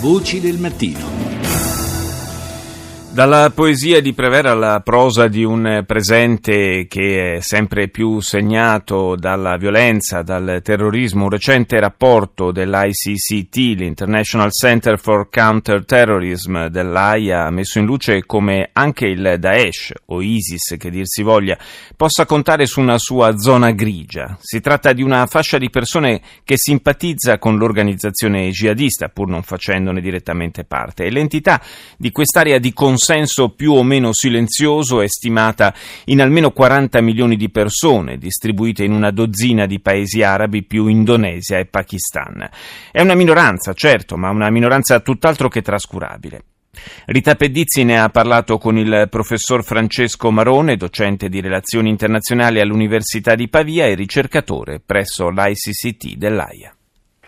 Voci del mattino. Dalla poesia di Prevera alla prosa di un presente che è sempre più segnato dalla violenza, dal terrorismo, un recente rapporto dell'ICCT, l'International Center for Counterterrorism dell'AIA, ha messo in luce come anche il Daesh o ISIS, che dir si voglia, possa contare su una sua zona grigia. Si tratta di una fascia di persone che simpatizza con l'organizzazione jihadista, pur non facendone direttamente parte, e l'entità di quest'area di consenso consenso più o meno silenzioso è stimata in almeno 40 milioni di persone, distribuite in una dozzina di paesi arabi più Indonesia e Pakistan. È una minoranza, certo, ma una minoranza tutt'altro che trascurabile. Rita Pedizzi ne ha parlato con il professor Francesco Marone, docente di relazioni internazionali all'Università di Pavia e ricercatore presso l'ICCT dell'AIA.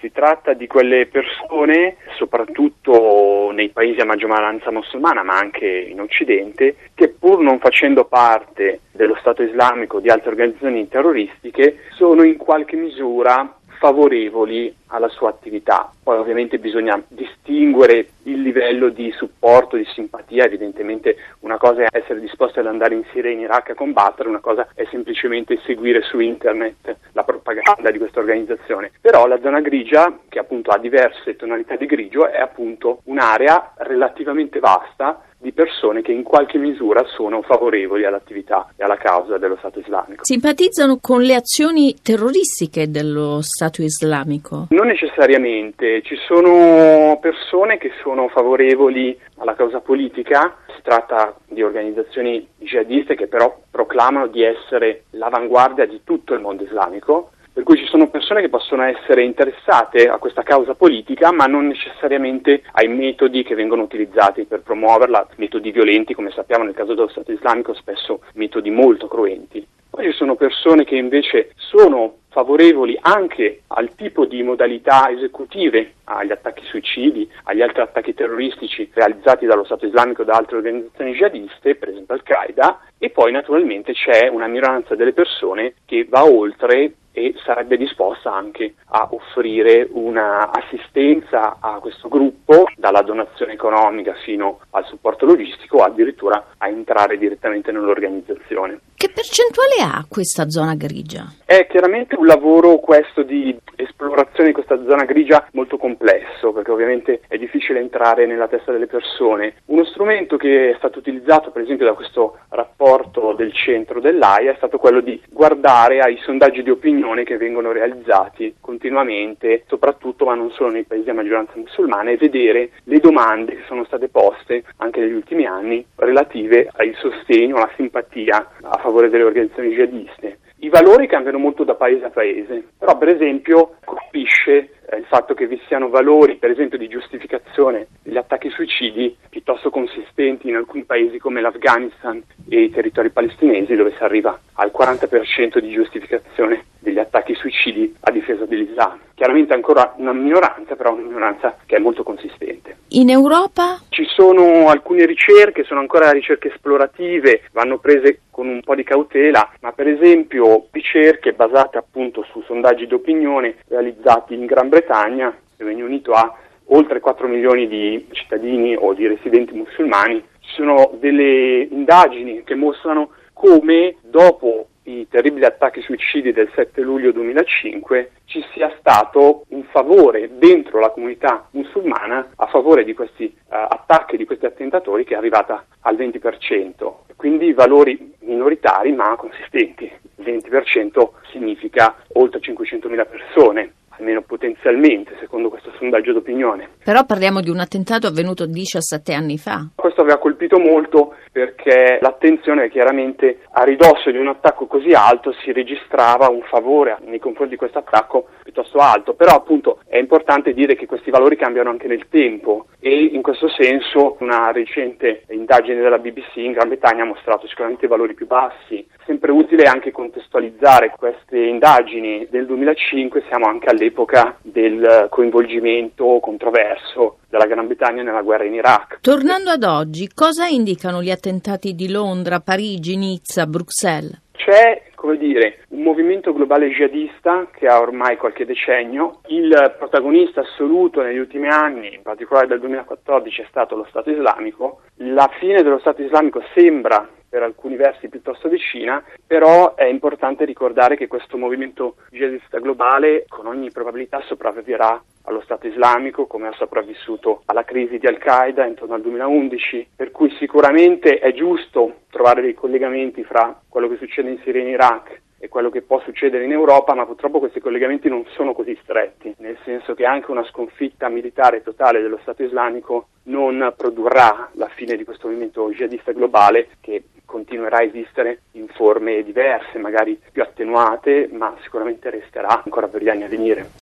Si tratta di quelle persone, soprattutto nei paesi a maggioranza musulmana, ma anche in Occidente, che pur non facendo parte dello Stato islamico o di altre organizzazioni terroristiche, sono in qualche misura favorevoli alla sua attività. Poi ovviamente bisogna distinguere il livello di supporto, di simpatia, evidentemente una cosa è essere disposti ad andare in Siria e in Iraq a combattere, una cosa è semplicemente seguire su internet la propaganda di questa organizzazione. Però la zona grigia, che appunto ha diverse tonalità di grigio, è appunto un'area relativamente vasta di persone che in qualche misura sono favorevoli all'attività e alla causa dello Stato islamico. Simpatizzano con le azioni terroristiche dello Stato islamico? Non necessariamente, ci sono persone che sono favorevoli alla causa politica, si tratta di organizzazioni jihadiste che però proclamano di essere l'avanguardia di tutto il mondo islamico per cui ci sono persone che possono essere interessate a questa causa politica, ma non necessariamente ai metodi che vengono utilizzati per promuoverla, metodi violenti, come sappiamo nel caso dello Stato islamico, spesso metodi molto cruenti. Poi ci sono persone che invece sono favorevoli anche al tipo di modalità esecutive, agli attacchi suicidi, agli altri attacchi terroristici realizzati dallo Stato islamico e da altre organizzazioni jihadiste, per esempio Al-Qaeda, e poi naturalmente c'è una minoranza delle persone che va oltre e sarebbe disposta anche a offrire un'assistenza a questo gruppo, dalla donazione economica fino al supporto logistico addirittura a entrare direttamente nell'organizzazione. Che percentuale ha questa zona grigia? È chiaramente un lavoro questo di esplorazione di questa zona grigia molto complesso, perché ovviamente è difficile entrare nella testa delle persone. Uno strumento che è stato utilizzato per esempio da questo rapporto del centro dell'AIA è stato quello di guardare ai sondaggi di opinione che vengono realizzati continuamente, soprattutto ma non solo nei paesi a maggioranza musulmana, e vedere le domande che sono state poste anche negli ultimi anni relative al sostegno, alla simpatia a favore delle organizzazioni jihadiste. I valori cambiano molto da paese a paese, però per esempio colpisce eh, il fatto che vi siano valori, per esempio, di giustificazione degli attacchi suicidi piuttosto consistenti in alcuni paesi come l'Afghanistan e i territori palestinesi, dove si arriva al 40% di giustificazione degli attacchi suicidi a difesa dell'Islam. Chiaramente ancora una minoranza, però una minoranza che è molto consistente. In Europa? Ci sono alcune ricerche, sono ancora ricerche esplorative, vanno prese con un po' di cautela, ma per esempio ricerche basate appunto su sondaggi di opinione realizzati in Gran Bretagna, il Regno Unito ha oltre 4 milioni di cittadini o di residenti musulmani, ci sono delle indagini che mostrano come dopo i terribili attacchi suicidi del 7 luglio 2005 ci sia stato favore dentro la comunità musulmana a favore di questi uh, attacchi, di questi attentatori che è arrivata al 20%, quindi valori minoritari ma consistenti. Il 20% significa oltre 500.000 persone almeno potenzialmente, secondo questo sondaggio d'opinione. Però parliamo di un attentato avvenuto 17 anni fa. Questo aveva colpito molto perché l'attenzione chiaramente a ridosso di un attacco così alto si registrava un favore nei confronti di questo attacco piuttosto alto, però appunto è importante dire che questi valori cambiano anche nel tempo e in questo senso una recente indagine della BBC in Gran Bretagna ha mostrato sicuramente valori più bassi. Sempre utile anche contestualizzare queste indagini del 2005, siamo anche all'epoca del coinvolgimento controverso della Gran Bretagna nella guerra in Iraq. Tornando ad oggi, cosa indicano gli attentati di Londra, Parigi, Nizza, Bruxelles? C'è come dire, un movimento globale jihadista che ha ormai qualche decennio. Il protagonista assoluto negli ultimi anni, in particolare dal 2014, è stato lo Stato islamico. La fine dello Stato islamico sembra per alcuni versi piuttosto vicina, però è importante ricordare che questo movimento jihadista globale con ogni probabilità sopravviverà allo Stato islamico come ha sopravvissuto alla crisi di Al-Qaeda intorno al 2011, per cui sicuramente è giusto trovare dei collegamenti fra quello che succede in Siria e in Iraq e quello che può succedere in Europa, ma purtroppo questi collegamenti non sono così stretti, nel senso che anche una sconfitta militare totale dello Stato islamico non produrrà la fine di questo movimento jihadista globale che continuerà a esistere in forme diverse, magari più attenuate, ma sicuramente resterà ancora per gli anni a venire.